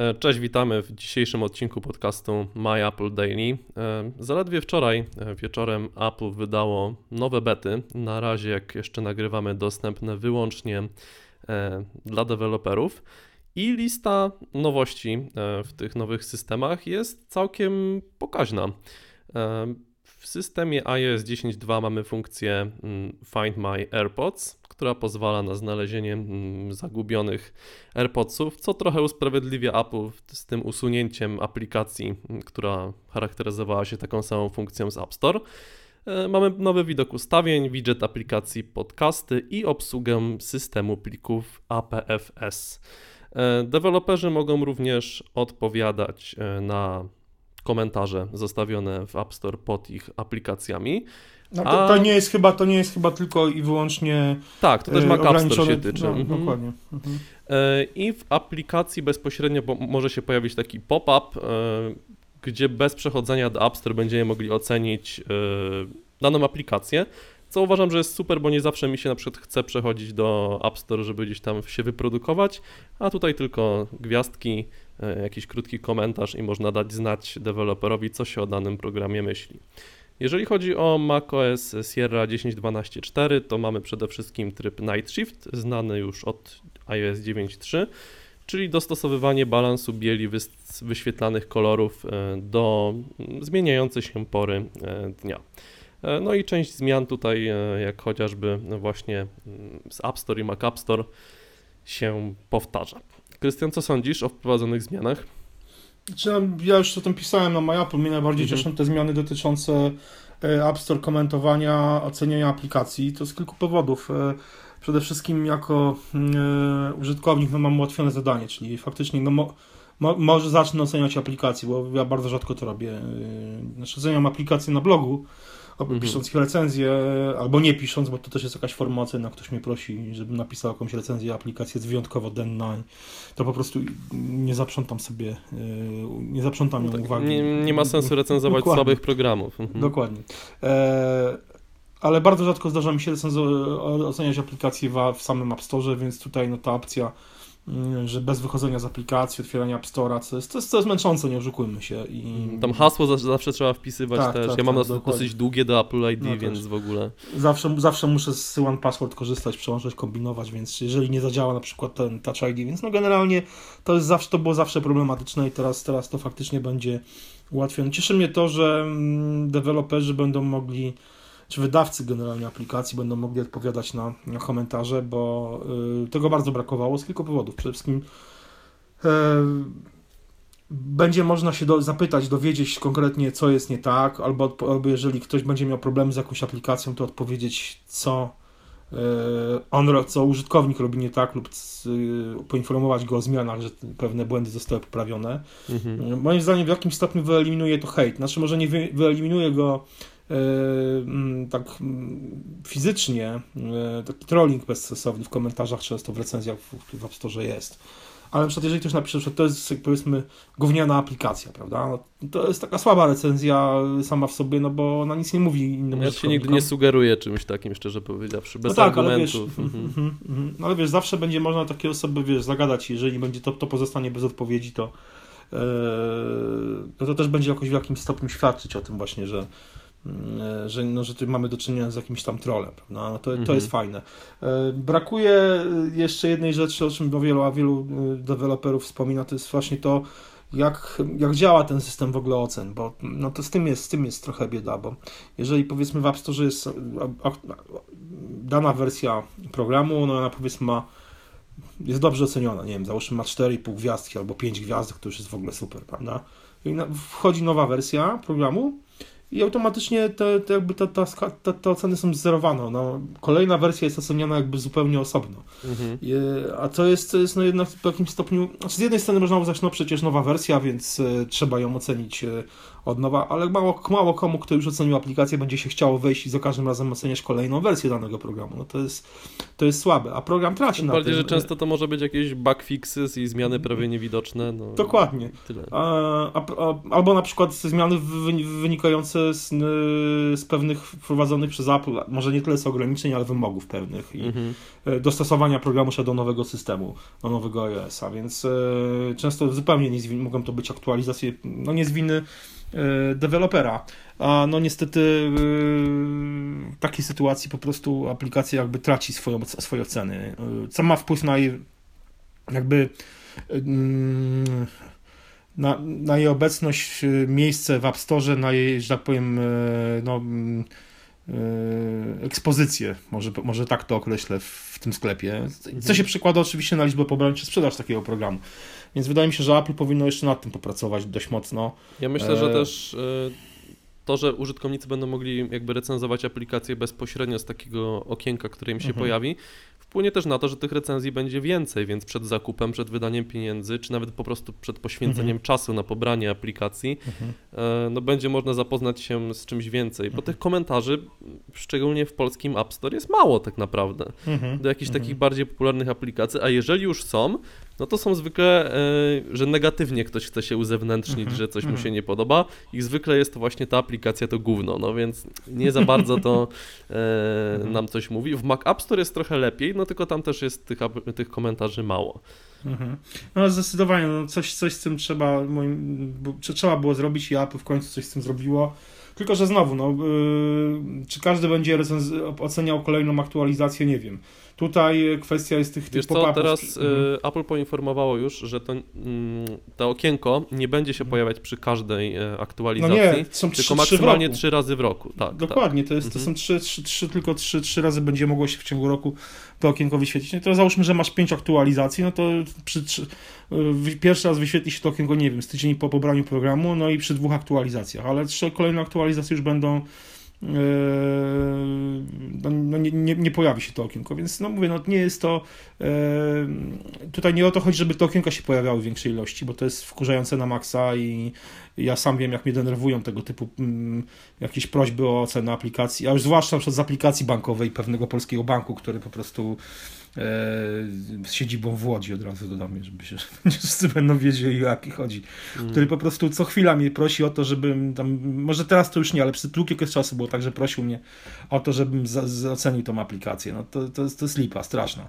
E, cześć, witamy w dzisiejszym odcinku podcastu My Apple Daily. E, zaledwie wczoraj e, wieczorem Apple wydało nowe bety. Na razie, jak jeszcze nagrywamy, dostępne wyłącznie dla deweloperów. I lista nowości w tych nowych systemach jest całkiem pokaźna. W systemie iOS 10.2 mamy funkcję mm, Find My AirPods, która pozwala na znalezienie mm, zagubionych AirPodsów, co trochę usprawiedliwia Apple z tym usunięciem aplikacji, mm, która charakteryzowała się taką samą funkcją z App Store. E, mamy nowy widok ustawień, widget aplikacji podcasty i obsługę systemu plików APFS. E, deweloperzy mogą również odpowiadać e, na komentarze zostawione w App Store pod ich aplikacjami. No to, to, nie jest chyba, to nie jest chyba tylko i wyłącznie. Tak, to też Mac App Store się tyczy. No, mhm. Dokładnie. Mhm. E, I w aplikacji bezpośrednio może się pojawić taki pop-up, e, gdzie bez przechodzenia do App Store będziemy mogli ocenić e, daną aplikację. Co uważam, że jest super, bo nie zawsze mi się na przykład chce przechodzić do App Store, żeby gdzieś tam się wyprodukować, a tutaj tylko gwiazdki, jakiś krótki komentarz i można dać znać deweloperowi, co się o danym programie myśli. Jeżeli chodzi o macOS Sierra 10.12.4, to mamy przede wszystkim tryb Night Shift, znany już od iOS 9.3, czyli dostosowywanie balansu bieli wyświetlanych kolorów e, do zmieniającej się pory e, dnia. E, no i część zmian tutaj, jak chociażby właśnie mm, z App Store i Mac App Store się powtarza. Krystian, co sądzisz o wprowadzonych zmianach? Ja już o tym pisałem na MyApple, mnie najbardziej mhm. cieszą te zmiany dotyczące e, App Store komentowania, oceniania aplikacji. To z kilku powodów. E, przede wszystkim jako e, użytkownik no, mam ułatwione zadanie, czyli faktycznie no, mo, mo, może zacznę oceniać aplikacje, bo ja bardzo rzadko to robię. Znaczy oceniam aplikacje na blogu, mhm. pisząc recenzję, albo nie pisząc, bo to też jest jakaś forma oceny, ktoś mnie prosi, żebym napisał jakąś recenzję, aplikacja jest wyjątkowo denna, to po prostu nie zaprzątam sobie, yy, nie zaprzątam ją tak, uwagi. Nie, nie, ma sensu recenzować Dokładnie. słabych programów. Mhm. Dokładnie. E, ale bardzo rzadko zdarza mi się oceniać aplikacje w, w samym App Store, więc tutaj no, ta opcja że bez wychodzenia z aplikacji, otwierania App Store'a, co jest, to jest, to jest męczące, nie oszukujmy się. I... Tam hasło zawsze trzeba wpisywać tak, też. Tak, ja mam tak, dosyć długie do Apple ID, no więc też. w ogóle. Zawsze, zawsze muszę z One Password korzystać, przełączać, kombinować, więc jeżeli nie zadziała na przykład ten Touch ID, więc no generalnie to jest zawsze, to było zawsze problematyczne i teraz, teraz to faktycznie będzie ułatwione. Cieszy mnie to, że mm, deweloperzy będą mogli czy wydawcy generalnie aplikacji będą mogli odpowiadać na, na komentarze, bo y, tego bardzo brakowało z kilku powodów. Przede wszystkim y, będzie można się do, zapytać, dowiedzieć konkretnie, co jest nie tak, albo, albo jeżeli ktoś będzie miał problemy z jakąś aplikacją, to odpowiedzieć, co y, on, co użytkownik robi nie tak, lub poinformować go o zmianach, że pewne błędy zostały poprawione. Mhm. Moim zdaniem w jakimś stopniu wyeliminuje to hejt. Znaczy może nie wyeliminuje go tak mm, fizycznie e, taki trolling bezsensowny w komentarzach często w recenzjach w, w App Store jest. Ale na przykład jeżeli ktoś napisze, że to jest powiedzmy gówniana aplikacja, prawda? No, to jest taka słaba recenzja sama w sobie, no bo ona nic nie mówi innym Ja się nigdy nie sugeruję czymś takim, szczerze powiedziawszy, bez no tak, argumentów. Ale wiesz, mhm. mm, mm, no ale wiesz, zawsze będzie można takie osoby, wiesz, zagadać, jeżeli będzie to, to pozostanie bez odpowiedzi, to, yy, to, też będzie jakoś w jakimś stopniu świadczyć o tym właśnie, że E, że, no, że mamy do czynienia z jakimś tam trolem, prawda? No to, mhm. to jest fajne. E, brakuje jeszcze jednej rzeczy, o czym wielu, a wielu e, deweloperów wspomina, to jest właśnie to, jak, jak działa ten system w ogóle ocen, bo no to z tym, jest, z tym jest trochę bieda, bo jeżeli powiedzmy w App Store jest dana wersja programu, no ona powiedzmy ma jest dobrze oceniona, nie wiem, załóżmy ma 4,5 gwiazdki albo 5 gwiazdek, to już jest w ogóle super, prawda? I wchodzi nowa wersja programu, i automatycznie te, te jakby te, te, te, te, oceny są zerowane. No, kolejna wersja jest oceniana jakby zupełnie osobno. Mhm. a to jest, jest no jednak w jakimś stopniu. Znaczy z jednej strony można uznać, no przecież nowa wersja, więc e, trzeba ją ocenić e, od nowa, ale mało, mało komu, kto już ocenił aplikację, będzie się chciało wejść i za każdym razem oceniać kolejną wersję danego programu. No to jest, to jest słabe, a program traci Tym na bardziej, tym. że często to może być jakieś bug fixes i zmiany prawie niewidoczne. No, Dokładnie. Tyle. A, a, a, albo na przykład zmiany wynikające z, z pewnych wprowadzonych przez Apple, może nie tyle z ograniczeń, ale wymogów pewnych i Mhm. dostosowania programu się do nowego systemu, do nowego iOS-a, więc e, często zupełnie nie mogą to być aktualizacje, no nie z winy e, dewelopera, a no niestety e, w takiej sytuacji po prostu aplikacja jakby traci swoją, swoje ceny, e, co ma wpływ na jej jakby mm, na, na jej obecność, miejsce w App Store, na jej, że tak powiem, e, no, mm, e, ekspozycję, może, może tak to określę, w tym sklepie. Co się przekłada oczywiście na liczbę pobrań czy sprzedaż takiego programu. Więc wydaje mi się, że Apple powinno jeszcze nad tym popracować dość mocno. Ja myślę, że E, też e, to, że użytkownicy będą mogli jakby recenzować aplikację bezpośrednio z takiego okienka, które im się Mhm. pojawi, wpłynie też na to, że tych recenzji będzie więcej, więc przed zakupem, przed wydaniem pieniędzy, czy nawet po prostu przed poświęceniem Mhm. czasu na pobranie aplikacji, e, no będzie można zapoznać się z czymś więcej, Mhm. bo tych komentarzy, szczególnie w polskim App Store, jest mało tak naprawdę Mhm. do jakichś Mhm. takich bardziej popularnych aplikacji, a jeżeli już są, no to są zwykle, e, że negatywnie ktoś chce się uzewnętrznić, Mhm, że coś mu mhm. się nie podoba i zwykle jest to właśnie ta aplikacja to gówno, no więc nie za bardzo to e, Mhm. nam coś mówi. W Mac App Store jest trochę lepiej, no tylko tam też jest tych, tych komentarzy mało. Mhm. No zdecydowanie, no coś, coś z tym trzeba, moim, bo- trzeba było zrobić i Apple w końcu coś z tym zrobiło. Tylko, że znowu, no, yy, czy każdy będzie oceniał kolejną aktualizację, nie wiem. Tutaj kwestia jest tych, tych pop-upów. teraz Mhm. e, Apple poinformowało już, że to, mm, to okienko nie będzie się pojawiać przy każdej e, no aktualizacji, nie, są trzy, tylko maksymalnie trzy razy w roku. Tak, tak. Dokładnie, to, jest, to Mhm. są trzy, trzy, trzy, tylko trzy, trzy razy będzie mogło się w ciągu roku to okienko wyświetlić. No to załóżmy, że masz pięć aktualizacji, no to przy, trzy, y, pierwszy raz wyświetli się to okienko, nie wiem, z tydzień po pobraniu programu, no i przy dwóch aktualizacjach, ale trzy kolejne aktualizacje już będą no, no nie, nie, nie pojawi się to okienko, więc no mówię, no nie jest to yy, tutaj nie o to chodzi, żeby te okienka się pojawiały w większej ilości, bo to jest wkurzające na maksa i ja sam wiem, jak mnie denerwują tego typu mm, jakieś prośby o ocenę aplikacji, a już zwłaszcza na z aplikacji bankowej pewnego polskiego banku, który po prostu z siedzibą w Łodzi od razu dodam, żeby się wszyscy będą wiedzieli o jaki chodzi, Mm. który po prostu co chwila mnie prosi o to, żebym tam, może teraz to już nie, ale przez długi okres czasu było tak, że prosił mnie o to, żebym za, za ocenił tą aplikację. No to, to, to jest lipa, straszna.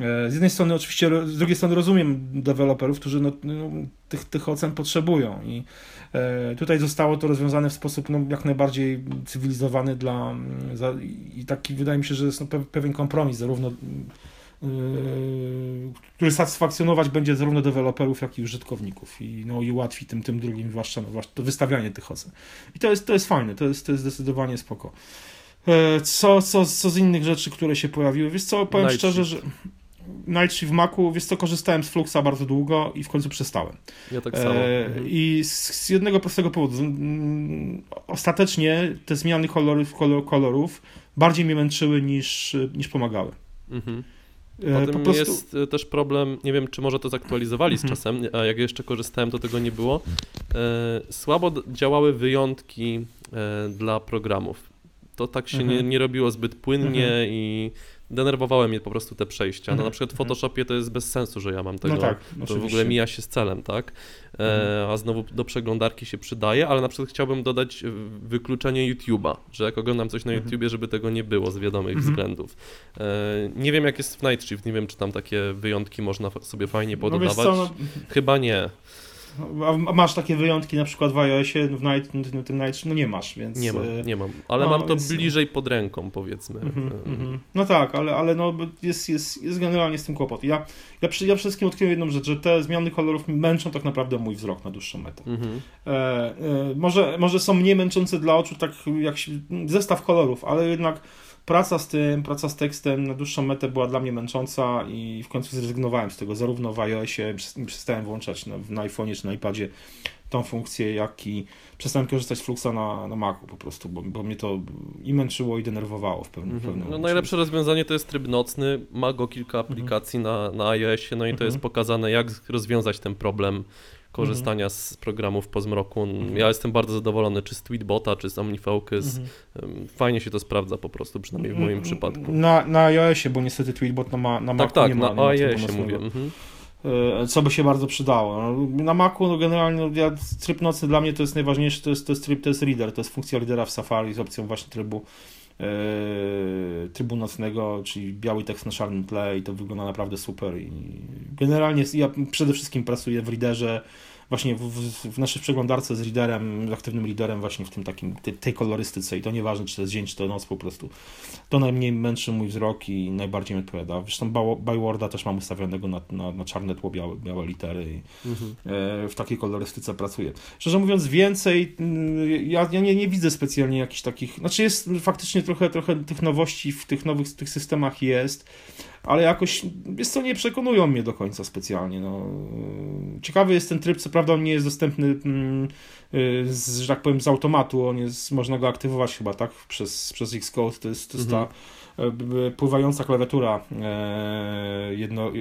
E, Z jednej strony oczywiście, z drugiej strony rozumiem deweloperów, którzy no, no, tych, tych ocen potrzebują i e, tutaj zostało to rozwiązane w sposób no, jak najbardziej cywilizowany dla mm, za, i taki wydaje mi się, że jest no, pe- pewien kompromis zarówno yy, który satysfakcjonować będzie zarówno deweloperów, jak i użytkowników i, no, i ułatwi tym, tym drugim zwłaszcza no, to wystawianie tych ocen. I to jest, to jest fajne, to jest, to jest zdecydowanie spoko. E, Co, co, co z innych rzeczy, które się pojawiły? Wiesz co, powiem Night szczerze, że Nightshift w Macu, wiesz co, korzystałem z Fluxa bardzo długo i w końcu przestałem. Ja tak samo. E, Mhm. I z, z jednego prostego powodu. mm, Ostatecznie te zmiany kolorów, kolor, kolorów bardziej mnie męczyły niż, niż pomagały. Mhm. E, Potem jest e, też problem, nie wiem czy może to zaktualizowali z Mhm. czasem, a jak jeszcze korzystałem to tego nie było. Słabo działały wyjątki dla programów. To tak się nie, Mhm. nie robiło zbyt płynnie Mhm. i denerwowały mnie po prostu te przejścia. No Mhm. na przykład w Mhm. Photoshopie to jest bez sensu, że ja mam tego. no tak, To w ogóle mija się z celem, tak? E, a znowu do przeglądarki się przydaje, ale na przykład chciałbym dodać e, wykluczenie YouTube'a, że jak oglądam coś na Mhm. YouTubie, żeby tego nie było z wiadomych Mhm. względów. E, nie wiem jak jest w Night Shift, nie wiem czy tam takie wyjątki można sobie fajnie No pododawać. co, no, Chyba nie, a masz takie wyjątki na przykład w iOSie, w Night, w tym Night, no nie masz, więc... nie mam, e, nie mam, ale no, mam to więc- bliżej pod ręką powiedzmy. Mhm, E, mhm. No tak, ale, ale no, jest, jest, jest generalnie z tym kłopot. Ja, ja, przy, ja wszystkim odkryłem jedną rzecz, że te zmiany kolorów męczą tak naprawdę mój wzrok na dłuższą metę. Mhm. E, e, może, może są mniej męczące dla oczu, tak jak się, zestaw kolorów, ale jednak praca z tym, praca z tekstem na dłuższą metę była dla mnie męcząca i w końcu zrezygnowałem z tego, zarówno w iOSie, przes- przestałem włączać na, na iPhone'ie czy na iPadzie tą funkcję, jak i przestałem korzystać z Fluxa na, na Macu po prostu, bo, bo mnie to i męczyło i denerwowało w pewnym, Mhm. pewnym No, momencie. najlepsze rozwiązanie to jest tryb nocny. Ma go kilka aplikacji na, na iOSie, no i to Mhm. jest pokazane, jak rozwiązać ten problem korzystania z programów po zmroku. Mhm. Ja jestem bardzo zadowolony, czy z Tweetbota, czy z OmniFocus. Mhm. Fajnie się to sprawdza po prostu, przynajmniej w moim przypadku. Na, na iOSie, bo niestety Tweetbot na, ma, na Tak, Macu tak, nie ma. na nie ma trybu iOSie mówię. Mhm. E, co by się bardzo przydało. No, na Macu no generalnie no, ja, tryb nocny dla mnie to jest najważniejszy, to jest, to jest tryb, to jest reader, to jest funkcja lidera w Safari z opcją właśnie trybu trybu nocnego, czyli biały tekst na czarnym tle i to wygląda naprawdę super i generalnie ja przede wszystkim pracuję w readerze właśnie w, w, naszej przeglądarce z readerem, z aktywnym readerem właśnie w tym takim, tej, tej kolorystyce i to nieważne, czy to jest dzień, czy to noc po prostu. To najmniej męczy mój wzrok i najbardziej mi odpowiada. Zresztą Byworda też mam ustawionego na, na, na czarne tło, białe, białe litery i mhm. e, w takiej kolorystyce pracuję. Szczerze mówiąc, więcej mm, ja, ja nie, nie widzę specjalnie jakichś takich, znaczy jest faktycznie trochę, trochę tych nowości w tych nowych tych systemach jest, ale jakoś, jest to nie przekonują mnie do końca specjalnie. No. Ciekawy jest ten tryb, co prawda on nie jest dostępny mm, y, z, że tak powiem z automatu, on jest, można go aktywować chyba, tak, przez, przez Xcode, to jest, to jest mhm. ta e, pływająca klawiatura e, jedno,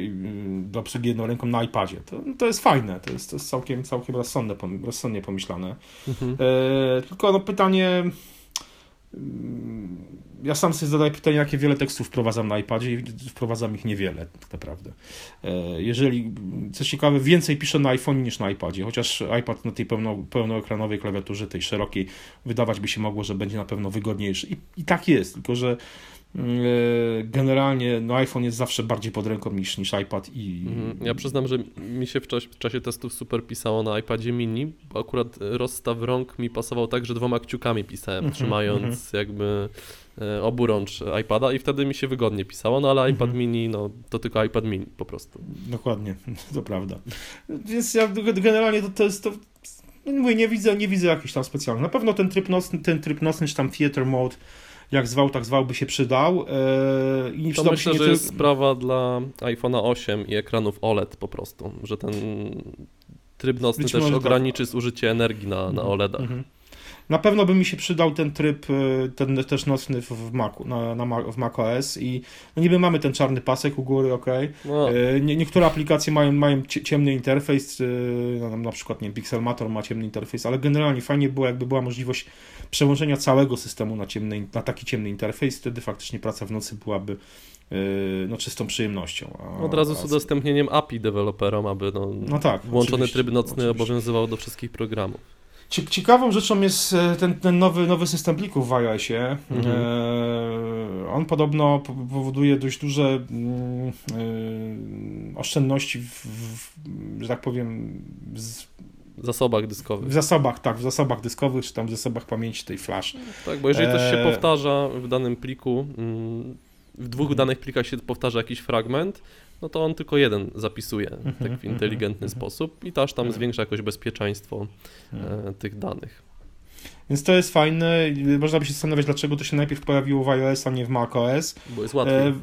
do obsługi jedną ręką na iPadzie. To, to jest fajne, to jest, to jest całkiem, całkiem rozsądne, rozsądnie pomyślane. Mhm. E, tylko no pytanie ja sam sobie zadaję pytanie, jakie wiele tekstów wprowadzam na iPadzie i wprowadzam ich niewiele, tak naprawdę. E, jeżeli, co ciekawe, więcej piszę na iPhone niż na iPadzie, chociaż iPad na tej pełno, pełnoekranowej klawiaturze, tej szerokiej, wydawać by się mogło, że będzie na pewno wygodniejszy. I, i tak jest, tylko że generalnie no iPhone jest zawsze bardziej pod ręką niż, niż iPad i... Mhm. Ja przyznam, że mi się w czasie, w czasie testów super pisało na iPadzie mini, bo akurat rozstaw rąk mi pasował tak, że dwoma kciukami pisałem, mm -hmm, trzymając mm -hmm. jakby e, oburącz iPada i wtedy mi się wygodnie pisało, no ale mm iPad mini, no to tylko iPad mini po prostu. Dokładnie, to prawda. Więc ja generalnie to, to jest to... No mówię, nie widzę, nie widzę jakichś tam specjalnych. Na pewno ten tryb nocny, ten tryb nocny, czy tam theater mode jak zwał, tak zwał by się przydał. E, I to myślę, że jest sprawa dla iPhone'a 8 i ekranów OLED po prostu, że ten tryb nocny Być też tak. ograniczy tak. zużycie energii na, na OLEDach. Mhm. Na pewno by mi się przydał ten tryb, e, ten też nocny w Macu, na, na, w macOS i no niby mamy ten czarny pasek u góry, ok. No. E, nie, niektóre aplikacje mają, mają ciemny interfejs, no, na przykład nie Pixelmator ma ciemny interfejs, ale generalnie fajnie było, jakby była możliwość przełączenia całego systemu na, ciemny, na taki ciemny interfejs, wtedy faktycznie praca w nocy byłaby no, czystą przyjemnością. A, Od razu z udostępnieniem API deweloperom, aby no, no tak, włączony tryb nocny oczywiście. obowiązywał do wszystkich programów. Ciekawą rzeczą jest e, ten, ten nowy, nowy system plików w iOSie. Mhm. E, on podobno powoduje dość duże mm, e, oszczędności, w, w, że tak powiem, z, zasobach dyskowych. W zasobach, tak, w zasobach dyskowych, czy tam w zasobach pamięci tej flash. Tak, bo jeżeli e... coś się powtarza w danym pliku, mm, w dwóch danych plikach się powtarza jakiś fragment, no to on tylko jeden zapisuje mm -hmm, tak w mhm, inteligentny mm -hmm. sposób i też tam -hmm. zwiększa jakoś bezpieczeństwo e, tych danych. Więc to jest fajne. Można by się zastanawiać, dlaczego to się najpierw pojawiło w iOS, a nie w macOS. Bo jest łatwiej. E,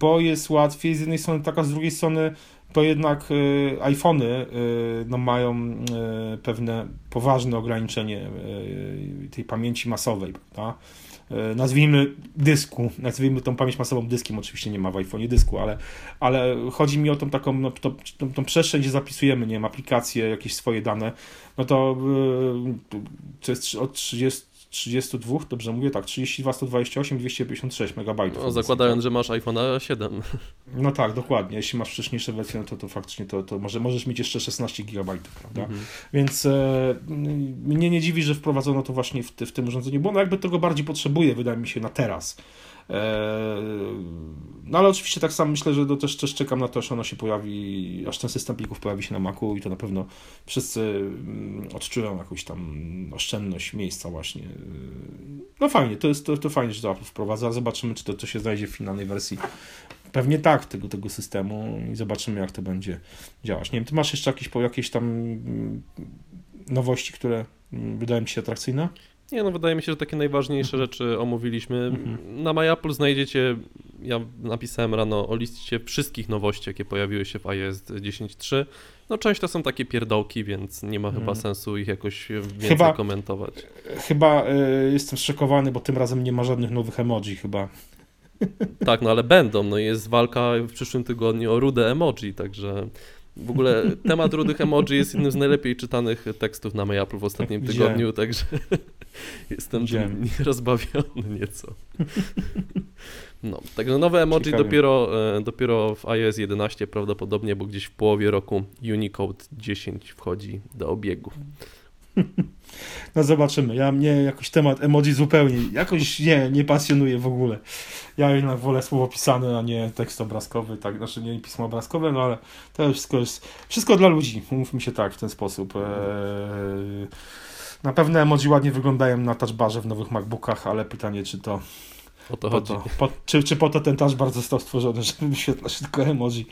bo jest łatwiej. Z jednej strony taka, z drugiej strony to jednak y, iPhony y, no, mają y, pewne poważne ograniczenie tej pamięci masowej, prawda? Nazwijmy dysku, nazwijmy tą pamięć masową dyskiem, oczywiście nie ma w iPhone'ie dysku, ale, ale chodzi mi o tą taką, no, to, tą, tą przestrzeń, gdzie zapisujemy, nie wiem, aplikacje, jakieś swoje dane, no to to jest od 30 32, dobrze mówię, tak, 32, 128, 256 MB. No, zakładając, że masz iPhone 7. No tak, dokładnie. Jeśli masz wcześniejsze wersje, no to, to faktycznie to, to może, możesz mieć jeszcze 16 GB, prawda? Mhm. Więc e, mnie nie dziwi, że wprowadzono to właśnie w, w tym urządzeniu, bo ono jakby tego bardziej potrzebuje, wydaje mi się, na teraz. E, no ale oczywiście tak samo myślę, że to też, też czekam na to, że ono się pojawi, aż ten system plików pojawi się na Macu i to na pewno wszyscy mm, odczują jakąś tam oszczędność miejsca właśnie. No fajnie, to jest to, to fajnie, że to Apple wprowadza. Zobaczymy, czy to, to się znajdzie w finalnej wersji. Pewnie tak, tego, tego systemu i zobaczymy, jak to będzie działać. Nie wiem, ty masz jeszcze jakieś, jakieś tam mm, nowości, które mm, wydają ci się atrakcyjne? Nie, no wydaje mi się, że takie najważniejsze mhm. rzeczy omówiliśmy. Mhm. Na MyApple znajdziecie, ja napisałem rano o liście wszystkich nowości, jakie pojawiły się w iOS 10.3. No część to są takie pierdołki, więc nie ma chyba mhm. sensu ich jakoś więcej chyba, komentować. Chyba y, jestem szokowany, bo tym razem nie ma żadnych nowych emoji chyba. Tak, no ale będą. No jest walka w przyszłym tygodniu o rude emoji, także w ogóle temat rudych emoji jest jednym z najlepiej czytanych tekstów na MyApple w ostatnim tygodniu, także Jestem tym rozbawiony nieco. No, także nowe emoji Ciekawie. dopiero, e, dopiero w iOS 11 prawdopodobnie, bo gdzieś w połowie roku Unicode 10 wchodzi do obiegu. No zobaczymy. Ja mnie jakoś temat emoji zupełnie, jakoś nie, nie pasjonuje w ogóle. Ja jednak wolę słowo pisane, a nie tekst obrazkowy, tak, znaczy nie pismo obrazkowe, no ale to wszystko jest, wszystko dla ludzi, mówmy się tak, w ten sposób. Eee, na pewno emoji ładnie wyglądają na touchbarze w nowych MacBookach, ale pytanie, czy to O to po chodzi. to, po, czy, czy po to ten touchbar został stworzony, żeby wyświetlać tylko emoji.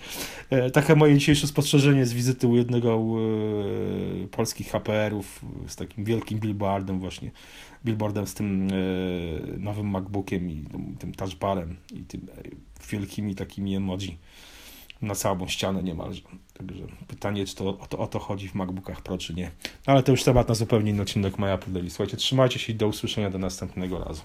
E, takie moje dzisiejsze spostrzeżenie z wizyty u jednego e, polskich HPR-ów z takim wielkim billboardem właśnie, billboardem z tym e, nowym MacBookiem i tym, touchbarem i tym e, wielkimi takimi emoji na całą ścianę niemalże. Także pytanie, czy to o, to o to chodzi w MacBookach Pro, czy nie. No, ale to już temat na zupełnie inny odcinek Apple Daily. Słuchajcie, trzymajcie się i do usłyszenia do następnego razu.